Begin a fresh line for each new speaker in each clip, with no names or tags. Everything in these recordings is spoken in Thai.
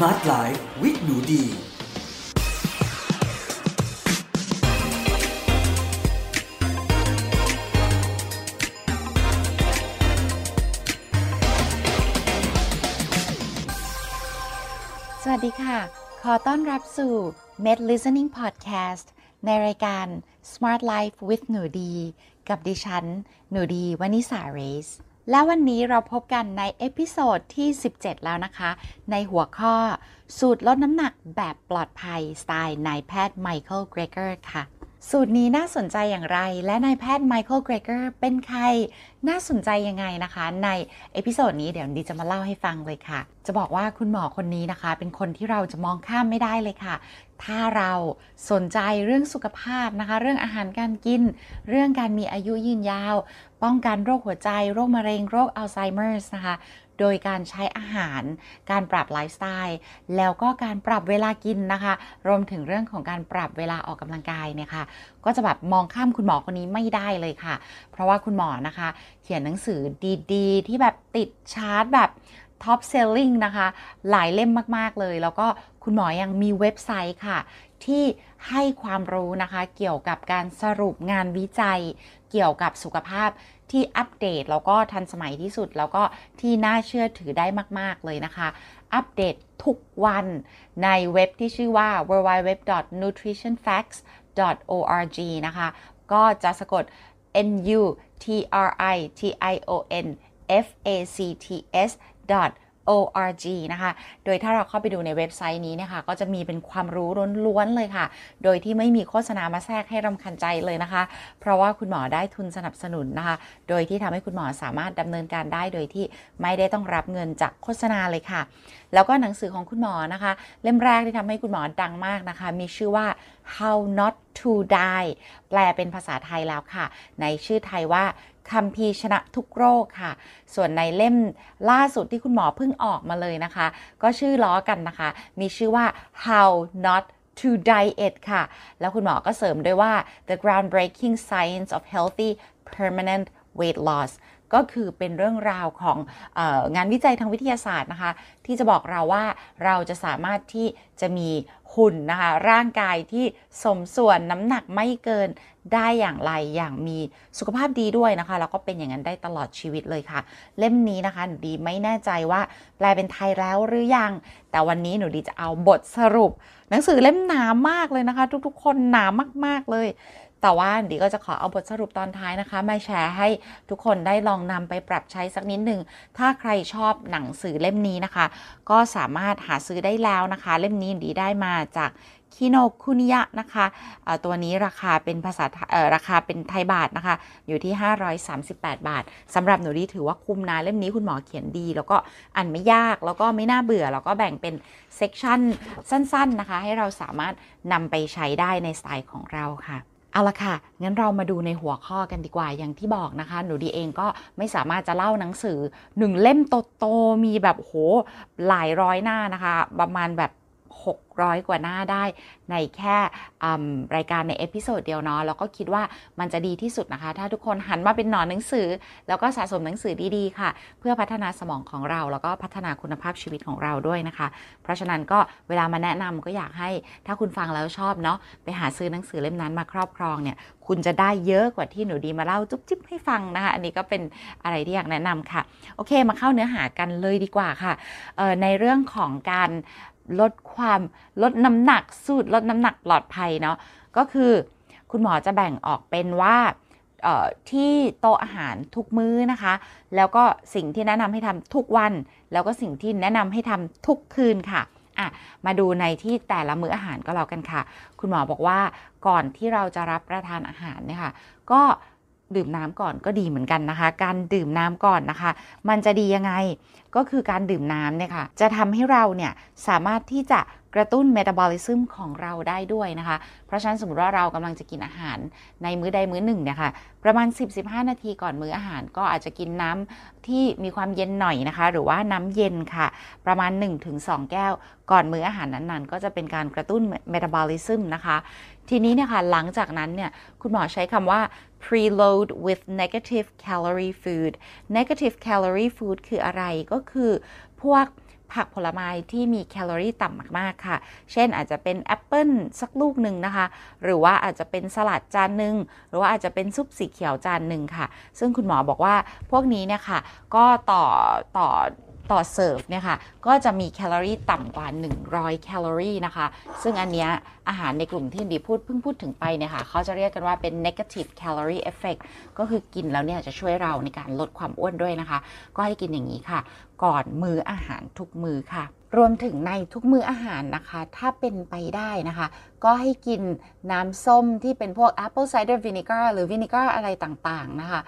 Smart Life with หนูดี
สวัสดีค่ะ ขอต้อนรับสู่ Med Listening Podcast ในรายการ Smart Life with หนูดี กับดิฉัน หนูดีวนิสาเรส และวันนี้เราพบกันใน episode ที่ 17 แล้วนะคะ ในหัวข้อสูตรลดน้ำหนักแบบปลอดภัยสไตล์นายแพทย์ไมเคิลเกรเกอร์ค่ะ สูตรนี้น่าสนใจอย่างไร และนายแพทย์ไมเคิลเกรเกอร์เป็นใคร น่าสนใจยังไงนะคะ ใน episode นี้เดี๋ยวดีจะมาเล่าให้ฟังเลยค่ะ จะบอกว่าคุณหมอคนนี้นะคะ เป็นคนที่เราจะมองข้ามไม่ได้เลยค่ะ ถ้าเราสนใจเรื่องสุขภาพนะคะ เรื่องอาหารการกิน เรื่องการมีอายุยืนยาว ป้องกันโรคหัวใจ โรคมะเร็ง โรคอัลไซเมอร์สนะคะ โดยการใช้อาหาร การปรับไลฟ์สไตล์ แล้วก็การปรับเวลากินนะคะ รวมถึงเรื่องของการปรับเวลาออกกำลังกายเนี่ยค่ะ ก็จะแบบมองข้ามคุณหมอคนนี้ไม่ได้เลยค่ะ เพราะว่าคุณหมอนะคะ เขียนหนังสือดีๆ ที่แบบติดชาร์ตแบบ top selling นะคะ หลายเล่มมากๆเลย แล้วก็คุณหมอยังมีเว็บไซต์ค่ะ ที่ให้ความรู้นะคะเกี่ยวกับการสรุปงานวิจัย เกี่ยวกับสุขภาพที่อัปเดตแล้วก็ทันสมัยที่สุด แล้วก็ที่น่าเชื่อถือได้มาก ๆ เลยนะคะ อัปเดตทุกวันในเว็บที่ชื่อว่า www.nutritionfacts.org นะคะ ก็จะสะกด n u t r i t i o n f a c t s org นะคะ โดยถ้าเราเข้าไปดูในเว็บไซต์นี้นะคะ ก็จะมีเป็นความรู้ล้วนๆเลยค่ะ โดยที่ไม่มีโฆษณามาแทรกให้รำคันใจเลยนะคะ เพราะว่าคุณหมอได้ทุนสนับสนุนนะคะ โดยที่ทำให้คุณหมอสามารถดำเนินการได้ โดยที่ไม่ได้ต้องรับเงินจากโฆษณาเลยค่ะ แล้วก็หนังสือของคุณหมอนะคะ เล่มแรกที่ทำให้คุณหมอดังมากนะคะ มีชื่อว่า how not to die แปลเป็นภาษาไทยแล้วค่ะ ในชื่อไทยว่า คำพีชนะทุกโรคค่ะ ส่วนในเล่มล่าสุดที่คุณหมอเพิ่งออกมาเลยนะคะ ก็ชื่อล้อกันนะคะ มีชื่อว่า how not to diet ค่ะ แล้วคุณหมอก็เสริมด้วยว่า the groundbreaking science of healthy permanent weight loss ก็คือเป็นเรื่องราวของอองานวิจัยทางวิทยาศาสตร์นะคะ ที่จะบอกเราว่าเราจะสามารถที่จะมีหุ่นนะคะ ร่างกายที่สมส่วนน้ำหนักไม่เกินได้อย่างไรอย่างมีสุขภาพดีด้วยนะคะ แล้วก็เป็นอย่างนั้นได้ตลอดชีวิตเลยค่ะ เล่มนี้นะคะ หนูดีไม่แน่ใจว่าแปลเป็นไทยแล้วหรือยัง แต่วันนี้หนูดีจะเอาบทสรุป หนังสือเล่มหนามากเลยนะคะ ทุกๆ คนหนามากๆเลย แต่ว่าดีก็จะขอเอาบทสรุปตอนท้ายนะคะ มาแชร์ให้ทุกคนได้ลองนำไปปรับใช้สักนิดหนึ่ง ถ้าใครชอบหนังสือเล่มนี้นะคะ ก็สามารถหาซื้อได้แล้วนะคะ เล่มนี้ดีได้มาจากคิโนคุนิยะนะคะะตัวนี้ราคาเป็นภาษาราคาเป็นไทยบาทนะคะ อยู่ที่ 538 บาทสำหรับหนูดีถือว่าคุ้มนะเล่มนี้คุณหมอเขียนดี แล้วก็อ่านไม่ยากแล้วก็ไม่น่าเบื่อ แล้วก็แบ่งเป็นเซกชันสั้นๆนะคะ ให้เราสามารถนำไปใช้ได้ในสไตล์ของเราค่ะ เอาละค่ะ งั้นเรามาดูในหัวข้อกันดีกว่า อย่างที่บอกนะคะ หนูดีเองก็ไม่สามารถจะเล่าหนังสือหนึ่งเล่มโตๆมีแบบโหหลายร้อยหน้านะคะ ประมาณแบบ 600 กว่าหน้าได้ในแค่รายการใน episode เดียวเนาะแล้วก็คิดว่ามันจะดีที่สุดนะคะ ถ้าทุกคนหันมาเป็นหนอนหนังสือ แล้วก็สะสมหนังสือดีๆค่ะ เพื่อพัฒนาสมองของเรา แล้วก็พัฒนาคุณภาพชีวิตของเราด้วยนะคะ เพราะฉะนั้นก็เวลามาแนะนำก็อยากให้ถ้าคุณฟังแล้วชอบเนาะไปหาซื้อหนังสือเล่มนั้นมาครอบครองเนี่ยคุณจะได้เยอะกว่าที่หนูดีมาเล่าจุ๊บจิ๊บให้ฟังนะคะอันนี้ก็เป็นอะไรที่อยากแนะนำค่ะ โอเคมาเข้าเนื้อหากันเลยดีกว่าค่ะในเรื่องของการ ลดความลดน้ำหนักสูตรลดน้ำหนักปลอดภัยเนาะก็คือคุณหมอจะแบ่งออกเป็นว่าที่โต๊ะอาหารทุกมื้อนะคะ แล้วก็สิ่งที่แนะนำให้ทำทุกวัน แล้วก็สิ่งที่แนะนำให้ทำทุกคืนค่ะอะ มาดูในที่แต่ละมื้ออาหารก็แล้วกันค่ะ คุณหมอบอกว่าก่อนที่เราจะรับประทานอาหารเนี่ยค่ะ ก็ ดื่มน้ำก่อนก็ดีเหมือนกันนะคะ การดื่มน้ำก่อนนะคะ มันจะดียังไง ก็คือการดื่มน้ำเนี่ยค่ะ จะทำให้เราเนี่ยสามารถที่จะกระตุ้นเมตาบอลิซึมของเราได้ด้วยนะคะ เพราะฉะนั้นสมมติว่าเรากำลังจะกินอาหารในมื้อใดมื้อหนึ่งเนี่ยค่ะ ประมาณ 10-15 นาทีก่อนมื้ออาหารก็อาจจะกินน้ำที่มีความเย็นหน่อยนะคะ หรือว่าน้ำเย็นค่ะ ประมาณ 1-2 แก้ว ก่อนมื้ออาหารนั้นๆ ก็จะเป็นการกระตุ้นเมตาบอลิซึมนะคะ ทีนี้เนี่ยค่ะหลังจากนั้นเนี่ยคุณหมอใช้คำว่า preload with negative calorie food negative calorie food คืออะไรก็คือพวกผักผลไม้ที่มีแคลอรี่ต่ำมาก ๆ ค่ะ เช่นอาจจะเป็นแอปเปิลสักลูกหนึ่งนะคะ หรือว่าอาจจะเป็นสลัดจานหนึ่ง หรือว่าอาจจะเป็นซุปสีเขียวจานหนึ่งค่ะ ซึ่งคุณหมอบอกว่าพวกนี้เนี่ยค่ะ ก็ต่อต่อ ต่อเสิร์ฟเนี่ยค่ะก็จะมีแคลอรี่ต่ำกว่า 100 แคลอรี่นะคะ ซึ่งอันเนี้ยอาหารในกลุ่มที่ดีพูดเพิ่งพูดถึงไปเนี่ยค่ะเขาจะเรียกกันว่าเป็น negative calorie effect ก็คือกินแล้วเนี่ยจะช่วยเราในการลดความอ้วนด้วยนะคะ ก็ให้กินอย่างนี้ค่ะ ก่อนมื้ออาหารทุกมื้อค่ะ รวมถึงในทุกมื้ออาหารนะคะ ถ้าเป็นไปได้นะคะ ก็ให้กินน้ำส้มที่เป็นพวก apple cider vinegar หรือ vinegar อะไรต่างๆนะคะ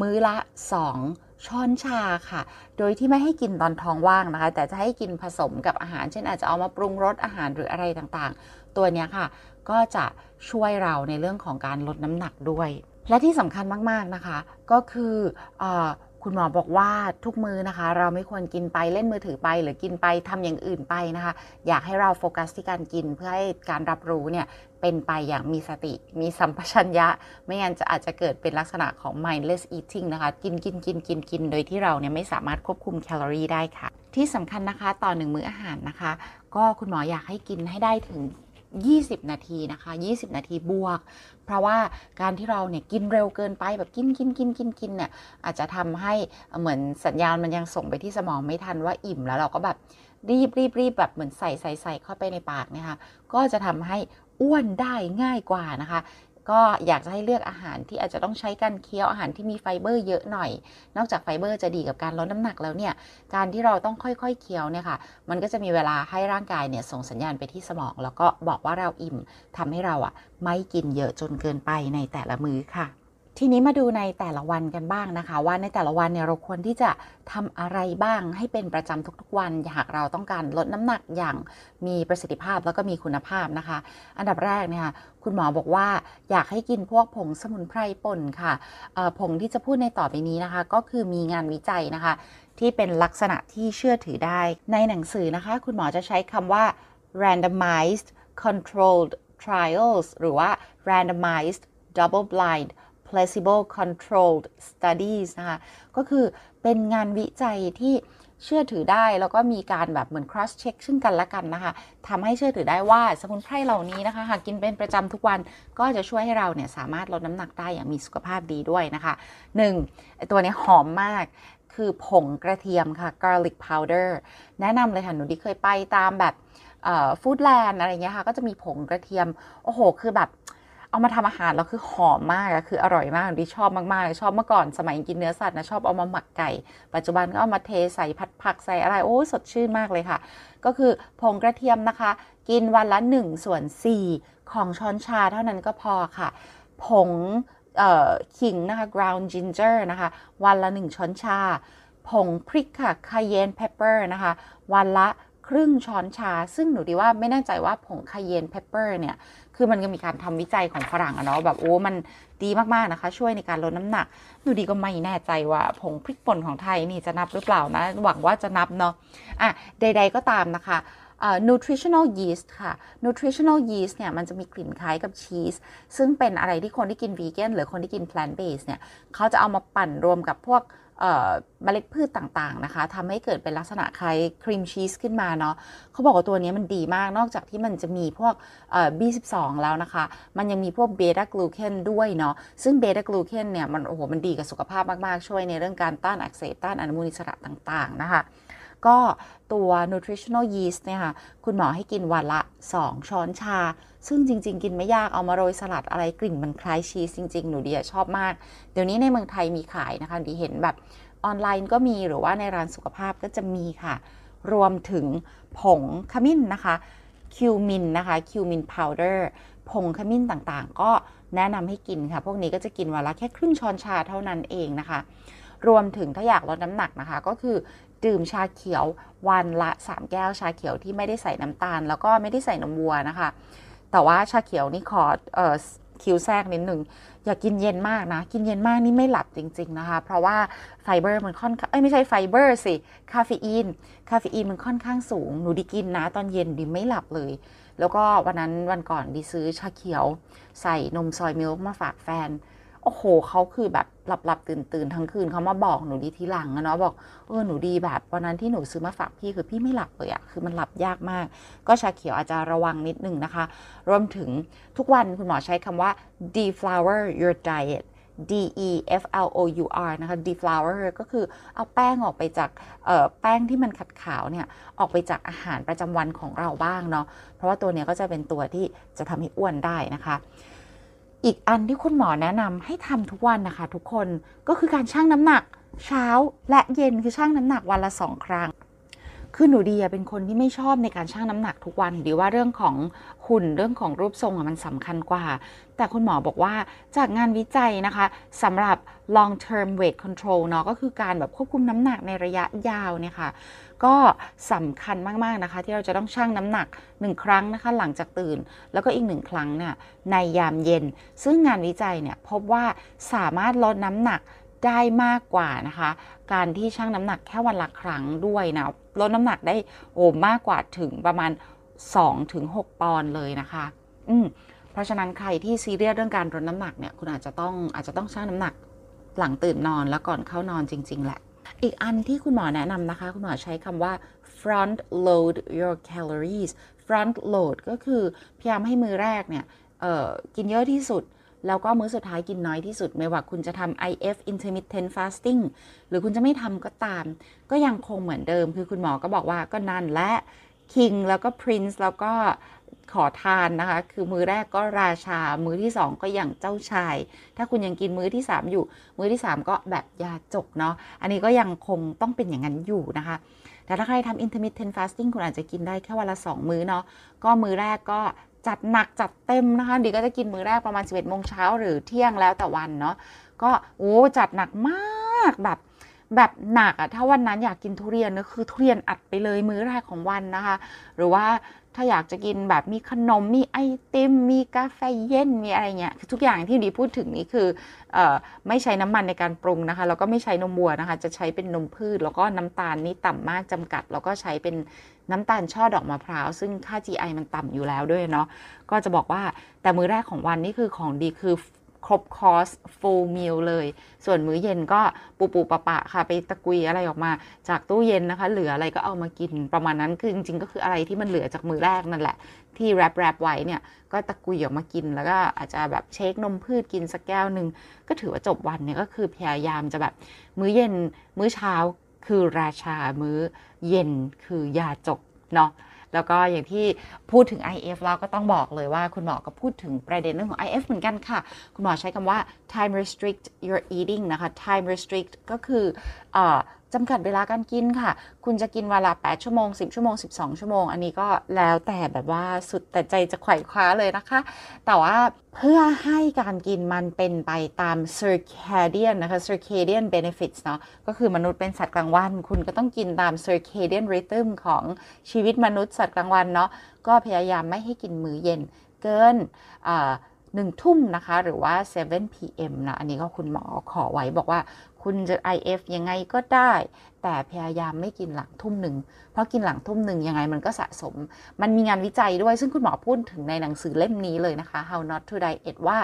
มื้อละ 2 ช้อนชาค่ะ โดยที่ไม่ให้กินตอนท้องว่างนะคะ แต่จะให้กินผสมกับอาหาร เช่นอาจจะเอามาปรุงรสอาหารหรืออะไรต่างๆ ตัวนี้ค่ะ ก็จะช่วยเราในเรื่องของการลดน้ำหนักด้วย และที่สำคัญมากๆนะคะ ก็คืออ คุณหมอบอกว่าทุกมื้อนะคะ เราไม่ควรกินไปเล่นมือถือไป หรือกินไปทำอย่างอื่นไปนะคะ อยากให้เราโฟกัสที่การกินเพื่อให้การรับรู้เนี่ยเป็นไปอย่างมีสติ มีสัมปชัญญะ ไม่งั้นจะอาจจะเกิดเป็นลักษณะของ mindless eating นะคะ กินกินกินกินกินโดยที่เราเนี่ยไม่สามารถควบคุมแคลอรี่ได้ค่ะ ที่สำคัญนะคะ ต่อหนึ่งมื้ออาหารนะคะ ก็คุณหมออยากให้กินให้ได้ถึง 20 นาทีนะคะ 20 นาทีบวก เพราะว่าการที่เราเนี่ยกินเร็วเกินไปแบบกินกินกินกินกินเนี่ยอาจจะทำให้เหมือนสัญญาณมันยังส่งไปที่สมองไม่ทันว่าอิ่มแล้วเราก็แบบรีบรีบรีบแบบเหมือนใส่ใส่ใส่เข้าไปในปากเนี่ยค่ะก็จะทำให้อ้วนได้ง่ายกว่านะคะ ก็อยากจะให้เลือกอาหารที่อาจจะต้องใช้การเคี้ยวอาหารที่มีไฟเบอร์เยอะหน่อย นอกจากไฟเบอร์จะดีกับการลดน้ำหนักแล้วเนี่ย การที่เราต้องค่อยๆเคี้ยวเนี่ยค่ะ มันก็จะมีเวลาให้ร่างกายเนี่ยส่งสัญญาณไปที่สมอง แล้วก็บอกว่าเราอิ่มทำให้เราอะไม่กินเยอะจนเกินไปในแต่ละมื้อค่ะ ทีนี้มาดูในแต่ละวันกันบ้างนะคะ ว่าในแต่ละวันเนี่ยเราควรที่จะทำอะไรบ้างให้เป็นประจำทุกๆวันหากเราต้องการลดน้ำหนักอย่างมีประสิทธิภาพแล้วก็มีคุณภาพนะคะ อันดับแรกเนี่ยค่ะคุณหมอบอกว่าอยากให้กินพวกผงสมุนไพรป่นค่ะผงที่จะพูดในต่อไปนี้นะคะ ก็คือมีงานวิจัยนะคะ ที่เป็นลักษณะที่เชื่อถือได้ ในหนังสือนะคะ คุณหมอจะใช้คำว่า randomized controlled trials หรือว่า randomized double blind placebo controlled studies นะคะ ก็คือเป็นงานวิจัยที่เชื่อถือได้แล้วก็มีการแบบเหมือน cross check ซึ่งกันและกันนะคะทำให้เชื่อถือได้ว่าสมุนไพรเหล่านี้นะคะหากกินเป็นประจำทุกวันก็จะช่วยให้เราเนี่ยสามารถลดน้ำหนักได้อย่างมีสุขภาพดีด้วยนะคะ 1. ตัวนี้หอมมากคือผงกระเทียมค่ะ garlic powder แนะนำเลยค่ะ หนูดีเคยไปตามแบบฟู้ดแลนด์อะไรเงี้ยค่ะ ก็จะมีผงกระเทียม โอ้โห คือแบบ เอามาทำอาหารแล้วคือหอมมากอะคืออร่อยมากดิชอบมากๆเลยชอบเมื่อก่อนสมัยกินเนื้อสัตว์นะชอบเอามาหมักไก่ ปัจจุบันก็เอามาเทใส่ผัดผักใส่อะไรโอ้สดชื่นมากเลยค่ะ ก็คือผงกระเทียมนะคะ กินวันละ1ส่วน4ของช้อนชาเท่านั้นก็พอค่ะ ผงขิงนะคะ ground ginger นะคะ วันละ 1 ช้อนชา ผงพริกค่ะ cayenne pepper นะคะ วันละ ครึ่งช้อนชา ซึ่งหนูดีว่าไม่แน่ใจว่าผง cayenne pepper เนี่ย คือมันก็มีการทำวิจัยของฝรั่งอะเนาะแบบโอ้มันดีมาก ๆ นะคะ ช่วยในการลดน้ำหนัก หนูดีก็ไม่แน่ใจว่าผงพริกป่นของไทยนี่จะนับหรือเปล่านะ หวังว่าจะนับเนาะอะใด ๆ ก็ตามนะคะ nutritional yeast ค่ะ nutritional yeast เนี่ยมันจะมีกลิ่นคล้ายกับชีส ซึ่งเป็นอะไรที่คนที่กินวีแกนหรือคนที่กิน plant based เนี่ยเขาจะเอามาปั่นรวมกับพวก เมล็ดพืชต่างๆนะคะทำให้เกิดเป็นลักษณะคล้ายครีมชีสขึ้นมาเนาะเขาบอกว่าตัวนี้มันดีมากนอกจากที่มันจะมีพวก B12 แล้วนะคะ มันยังมีพวกเบต้ากลูเคนด้วยเนาะซึ่งเบต้ากลูเคนเนี่ยมันโอ้โหมันดีกับสุขภาพมากๆ ช่วยในเรื่องการต้านอักเสบต้านอนุมูลอิสระต่างๆนะคะ ก็ตัว nutritional yeast เนี่ยค่ะ คุณหมอให้กินวันละ 2 ช้อนชา ซึ่งจริง ๆ กินไม่ยากเอามาโรยสลัดอะไรกลิ่นมันคล้ายชีสจริง ๆ หนูดีชอบมาก เดี๋ยวนี้ในเมืองไทยมีขายนะคะดีเห็นแบบออนไลน์ก็มีหรือว่าในร้านสุขภาพก็จะมีค่ะ รวมถึงผงขมิ้นนะคะ cumin นะคะ cumin powder ผงขมิ้นต่างๆ ก็แนะนำให้กินค่ะ พวกนี้ก็จะกินวันละแค่ครึ่งช้อนชาเท่านั้นเองนะคะ รวมถึงถ้าอยากลดน้ำหนักนะคะ ก็คือดื่มชาเขียววันละ 3 แก้วชาเขียวที่ไม่ได้ใส่น้ำตาล แล้วก็ไม่ได้ใส่นมวัวนะคะ แต่ว่าชาเขียวนี่ขอเออคิวแทรกนิดหนึ่งอย่ากินเย็นมากนะ กินเย็นมากนี่ไม่หลับจริง ๆนะคะ เพราะว่าไฟเบอร์มันค่อนข้างเอ้ยไม่ใช่ไฟเบอร์สิคาเฟอีนคาเฟอีนมันค่อนข้างสูงหนูดีกินนะ ตอนเย็นดีไม่หลับเลย แล้วก็วันนั้นวันก่อนดีซื้อชาเขียว ใส่นม soy milk มาฝากแฟน อ้โหเขาคือแบบหลับหลับตื่นตื่นทั้งคืนเขามาบอกหนูดีทีหลังอะเนาะบอกเออหนูดีแบบวันนั้นที่หนูซื้อมาฝากพี่คือพี่ไม่หลับเลยอะคือมันหลับยากมาก ก็ชาเขียวอาจจะระวังนิดนึงนะคะ รวมถึงทุกวันคุณหมอใช้คำว่า deflower your diet D E F L O U R นะคะ deflower ก็คือเอาแป้งออกไปจากแป้งที่มันขัดขาวเนี่ย ออกไปจากอาหารประจำวันของเราบ้างเนาะเพราะว่าตัวเนี้ยก็จะเป็นตัวที่จะทำให้อ้วนได้นะคะ อีกอันที่คุณหมอแนะนำให้ทำทุกวันนะคะ ทุกคนก็คือการชั่งน้ำหนักเช้าและเย็นคือชั่งน้ำหนักวันละสองครั้ง คือหนูดีเป็นคนที่ไม่ชอบในการชั่งน้ำหนักทุกวันดีว่าเรื่องของหุ่นเรื่องของรูปทรงมันสำคัญกว่า แต่คุณหมอบอกว่าจากงานวิจัยนะคะสำหรับ long term weight control เนาะก็คือการแบบควบคุมน้ำหนักในระยะยาวเนี่ยค่ะ ก็สำคัญมาก ๆ นะคะ ที่เราจะต้องชั่งน้ำหนัก 1 ครั้งนะคะ หลังจากตื่น แล้วก็อีกหนึ่งครั้งเนี่ยในยามเย็น ซึ่งงานวิจัยเนี่ยพบว่าสามารถลดน้ำหนักได้มากกว่านะคะ การที่ชั่งน้ำหนักแค่วันละครั้งด้วยนะ ลดน้ำหนักได้โอ้มากกว่าถึงประมาณ 2-6 ปอนด์เลยนะคะ อืมเพราะฉะนั้นใครที่ซีเรียสเรื่องการลดน้ำหนักเนี่ยคุณอาจจะต้องอาจจะต้องชั่งน้ำหนักหลังตื่นนอนแล้วก่อนเข้านอนจริง ๆ แหละ อีกอันที่คุณหมอแนะนำนะคะ คุณหมอใช้คำว่า front load your calories front load ก็คือพยายามให้มือแรกเนี่ยกินเยอะที่สุด แล้วก็มื้อสุดท้ายกินน้อยที่สุด ไม่ว่าคุณจะทำ IF intermittent fasting หรือคุณจะไม่ทำก็ตาม ก็ยังคงเหมือนเดิม คือคุณหมอก็บอกว่าก็นั่นและ King แล้วก็ Prince แล้วก็ขอทานนะคะ คือมือแรกก็ราชา มือที่2ก็อย่างเจ้าชาย ถ้าคุณยังกินมือที่3อยู่ มือที่3ก็แบบยาจกเนาะ อันนี้ก็ยังคงต้องเป็นอย่างนั้นอยู่นะคะ แต่ถ้าใครทำ intermittent fasting คุณอาจจะกินได้แค่วันละ2มื้อเนาะ ก็มือแรกก็ จัดหนักจัดเต็มนะคะดีก็จะกินมื้อแรกประมาณ 11โมงเช้าหรือเที่ยงแล้วแต่วันเนาะก็โอ้จัดหนักมากแบบแบบหนักอะถ้าวันนั้นอยากกินทุเรียนก็คือทุเรียนอัดไปเลยมื้อแรกของวันนะคะ หรือว่า ถ้าอยากจะกินแบบมีขนมมีไอติม มีกาแฟเย็นมีอะไรเงี้ยทุกอย่างที่ดีพูดถึงนี้คืออไม่ใช้น้ำมันในการปรุงนะคะแล้วก็ไม่ใช้นมวัวนะคะ จะใช้เป็นนมพืช แล้วก็น้ำตาลนี่ต่ำมากจำกัด แล้วก็ใช้เป็นน้ำตาลช่อดอกมะพร้าว ซึ่งค่า GI มันต่ำอยู่แล้วด้วยเนาะก็จะบอกว่าแต่มื้อแรกของวันนี่คือของดีคือ ครบคอร์ส full meal เลย ส่วนมื้อเย็นก็ปูปูปะปะค่ะ ไปตะกุยอะไรออกมาจากตู้เย็นนะคะ เหลืออะไรก็เอามากินประมาณนั้นคือจริงๆ ก็คืออะไรที่มันเหลือจากมื้อแรกนั่นแหละ ที่แรปแรปไว้เนี่ย ก็ตะกุยออกมากินแล้วก็อาจจะแบบเช็คนมพืชกินสักแก้วหนึ่งก็ถือว่าจบวันเนี่ยก็คือพยายามจะแบบมื้อเย็นมื้อเช้าคือราชามื้อเย็นคือยาจกเนาะ แล้วก็อย่างที่พูดถึง IF เราก็ต้องบอกเลยว่าคุณหมอก็พูดถึงประเด็นเรื่องของ IF เหมือนกันค่ะ คุณหมอใช้คำว่า time restrict your eating นะคะ time restrict ก็คืออ จำกัดเวลาการกินค่ะ คุณจะกินเวลา 8 ชั่วโมง 10 ชั่วโมง 12 ชั่วโมง อันนี้ก็แล้วแต่แบบว่าสุดแต่ใจจะไขว่คว้าเลยนะคะ แต่ว่าเพื่อให้การกินมันเป็นไปตาม circadian นะคะ circadian benefits เนาะก็คือมนุษย์เป็นสัตว์กลางวัน คุณก็ต้องกินตาม circadian rhythm ของชีวิตมนุษย์สัตว์กลางวันเนาะก็พยายามไม่ให้กินมื้อเย็นเกินอ่า หนึ่งทุ่มนะคะ หรือว่า 7 p.m. นะ อันนี้ก็คุณหมอขอไว้บอกว่าคุณจะ IF ยังไงก็ได้ แต่พยายามไม่กินหลังทุ่มหนึ่ง เพราะกินหลังทุ่มหนึ่งยังไงมันก็สะสม มันมีงานวิจัยด้วยซึ่งคุณหมอพูดถึงในหนังสือเล่มนี้เลยนะคะ How Not to Diet ว่า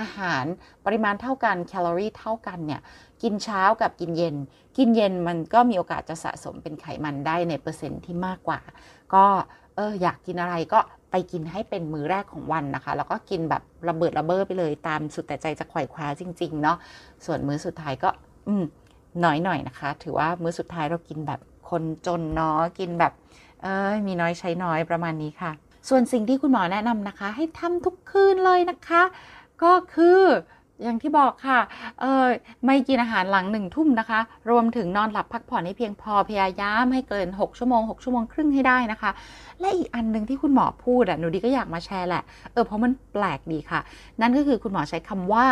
อาหารปริมาณเท่ากันแคลอรี่เท่ากันเนี่ย กินเช้ากับกินเย็น กินเย็นมันก็มีโอกาสจะสะสมเป็นไขมันได้ในเปอร์เซ็นต์ที่มากกว่า ก็เอออยากกินอะไรก็ ไปกินให้เป็นมื้อแรกของวันนะคะ แล้วก็กินแบบระเบิดระเบ้อไปเลยตามสุดแต่ใจจะขว่คว้าจริง ๆ เนาะส่วนมื้อสุดท้ายก็ อืมน้อยหน่อยนะคะ ถือว่ามื้อสุดท้ายเรากินแบบคนจนเนาะกินแบบ เอ้ยมีน้อยใช้น้อยประมาณนี้ค่ะ ส่วนสิ่งที่คุณหมอแนะนำนะคะ ให้ทำทุกคืนเลยนะคะ ก็คือ อย่างที่บอกค่ะ เออไม่กินอาหารหลังหนึ่งทุ่มนะคะ รวมถึงนอนหลับพักผ่อนให้เพียงพอ พยายามให้เกิน 6 ชั่วโมง 6 ชั่วโมงครึ่งให้ได้นะคะ และอีกอันหนึ่งที่คุณหมอพูดอะ หนูดีก็อยากมาแชร์แหละ เออ เพราะมันแปลกดีค่ะ นั่นก็คือคุณหมอใช้คำว่า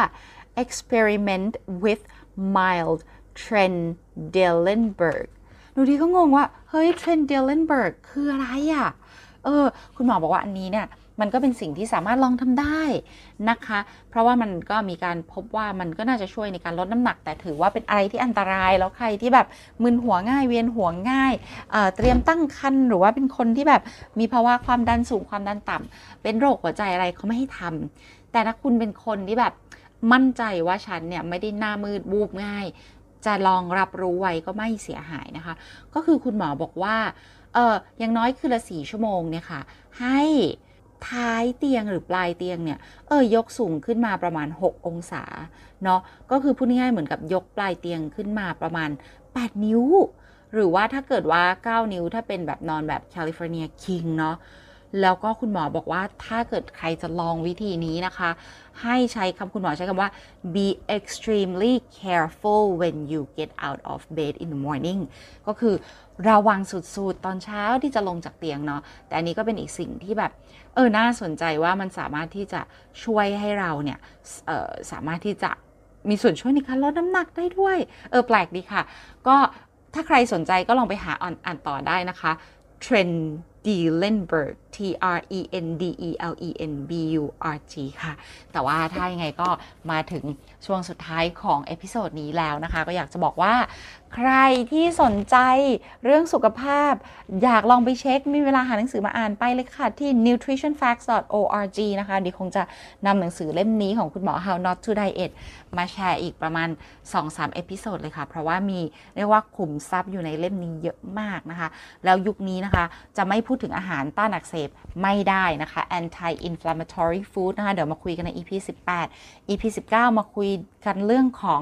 experiment with mild Trendelenburg หนูดีก็งงว่า เฮ้ย Trendelenburg คืออะไรอะ เออ คุณหมอบอกว่าอันนี้เนี่ย มันก็เป็นสิ่งที่สามารถลองทำได้นะคะ เพราะว่ามันก็มีการพบว่ามันก็น่าจะช่วยในการลดน้ำหนัก แต่ถือว่าเป็นอะไรที่อันตรายแล้วใครที่แบบมึนหัวง่ายเวียนหัวง่ายเเตรียมตั้งครรภ์หรือว่าเป็นคนที่แบบมีภาวะความดันสูงความดันต่ำเป็นโรคหัวใจอะไรเขาไม่ให้ทำแต่ถ้าคุณเป็นคนที่แบบมั่นใจว่าฉันเนี่ยไม่ได้หน้ามืดบูบง่าย จะลองรับรู้ไว้ก็ไม่เสียหายนะคะ ก็คือคุณหมอบอกว่าเอออย่างน้อยคือละสี่ชั่วโมงเนี่ยค่ะ ให้ ท้ายเตียงหรือปลายเตียงเนี่ย เออยกสูงขึ้นมาประมาณ 6 องศาเนาะก็คือพูดง่ายๆเหมือนกับยกปลายเตียงขึ้นมาประมาณ 8 นิ้ว หรือว่าถ้าเกิดว่า 9 นิ้วถ้าเป็นแบบนอนแบบแคลิฟอร์เนียคิงเนาะแล้วก็คุณหมอบอกว่าถ้าเกิดใครจะลองวิธีนี้นะคะ ให้ใช้คำคุณหมอใช้คำว่า be extremely careful when you get out of bed in the morning ก็คือระวังสุดๆ ตอนเช้าที่จะลงจากเตียงเนาะแต่อันนี้ก็เป็นอีกสิ่งที่แบบ เออน่าสนใจว่ามันสามารถที่จะช่วยให้เราเนี่ยเออสามารถที่จะมีส่วนช่วยในการลดน้ำหนักได้ด้วย เออแปลกดีค่ะ ก็ถ้าใครสนใจก็ลองไปหาอ่านานต่อได้นะคะ Trend d e l e n b e r g T R E N D E L E N B U R G ค่ะ แต่ว่าถ้ายังไงก็มาถึงช่วงสุดท้ายของ episode นี้แล้วนะคะ ก็อยากจะบอกว่า ใครที่สนใจเรื่องสุขภาพ อยากลองไปเช็ค มีเวลาหาหนังสือมาอ่านไปเลยค่ะ ที่ nutritionfacts.org นะคะดีคงจะนำหนังสือเล่มนี้ของคุณหมอ How Not to Diet มาแชร์อีกประมาณ 2-3 episode เลยค่ะ เพราะว่ามีเรียกว่าขุมทรัพย์อยู่ในเล่มนี้เยอะมากนะคะ แล้วยุคนี้นะคะจะไม่พูดถึงอาหารต้านอักเสบไม่ได้นะคะ anti inflammatory food นะคะ เดี๋ยวมาคุยกันใน EP 18 EP 19 มาคุยกันเรื่องของ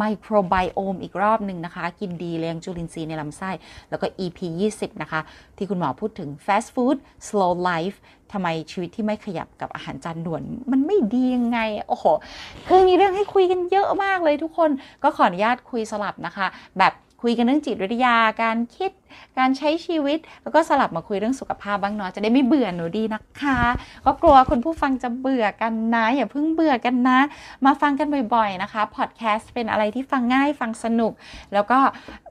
microbiome อีกรอบหนึ่งนะคะกินดีเลี้ยงจุลินทรีย์ในลำไส้ แล้วก็ EP 20 นะคะ ที่คุณหมอพูดถึง fast food slow life ทำไมชีวิตที่ไม่ขยับกับอาหารจานด่วน มันไม่ดียังไง โอ้โห คือมีเรื่องให้คุยกันเยอะมากเลยทุกคน ก็ขออนุญาตคุยสลับนะคะ แบบคุยกันเรื่องจิตวิทยา การคิด การใช้ชีวิต แล้วก็สลับมาคุยเรื่องสุขภาพบ้างเนาะจะได้ไม่เบื่อหนูดีนะคะ ก็กลัวคุณผู้ฟังจะเบื่อกันนะอย่าเพิ่งเบื่อกันนะ มาฟังกันบ่อยๆนะคะพอดแคสต์เป็นอะไรที่ฟังง่ายฟังสนุก แล้วก็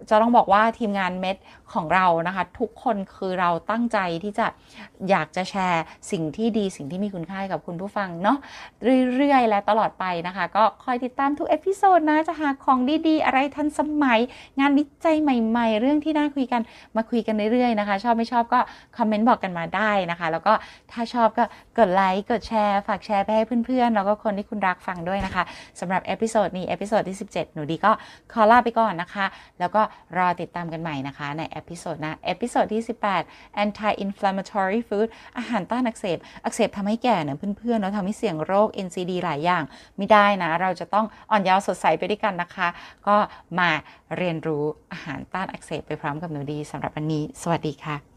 จะต้องบอกว่าทีมงานเม็ดของเรานะคะ ทุกคนคือเราตั้งใจที่จะอยากจะแชร์สิ่งที่ดีสิ่งที่มีคุณค่าให้กับคุณผู้ฟังเนาะเรื่อยๆและตลอดไปนะคะ ก็คอยติดตามทุก episode นะจะหาของดีๆ อะไรทันสมัย งานวิจัยใหม่ ๆ เรื่องที่น่าคุยกันมาคุยกันเรื่อยๆนะคะ ชอบไม่ชอบก็คอมเมนต์บอกกันมาได้นะคะ แล้วก็ถ้าชอบก็กดไลค์กดแชร์ ฝากแชร์ไปให้เพื่อนๆ แล้วก็คนที่คุณรักฟังด้วยนะคะสำหรับ episode นี้ episode ที่ 17 หนูดีก็ขอลาไปก่อนนะคะ แล้วก็รอติดตามกันใหม่นะคะ ใน episode นะ episode ที่ 18 anti inflammatory food อาหารต้านอักเสบอักเสบทำให้แก่เนี่ยเพื่อนๆแล้วทำให้เสี่ยงโรค NCD หลายอย่างไม่ได้นะ เราจะต้องอ่อนเยาว์สดใสไปด้วยกันนะคะ ก็มา เรียนรู้อาหารต้านอักเสบไปพร้อมกับหนูดีสำหรับวันนี้ สวัสดีค่ะ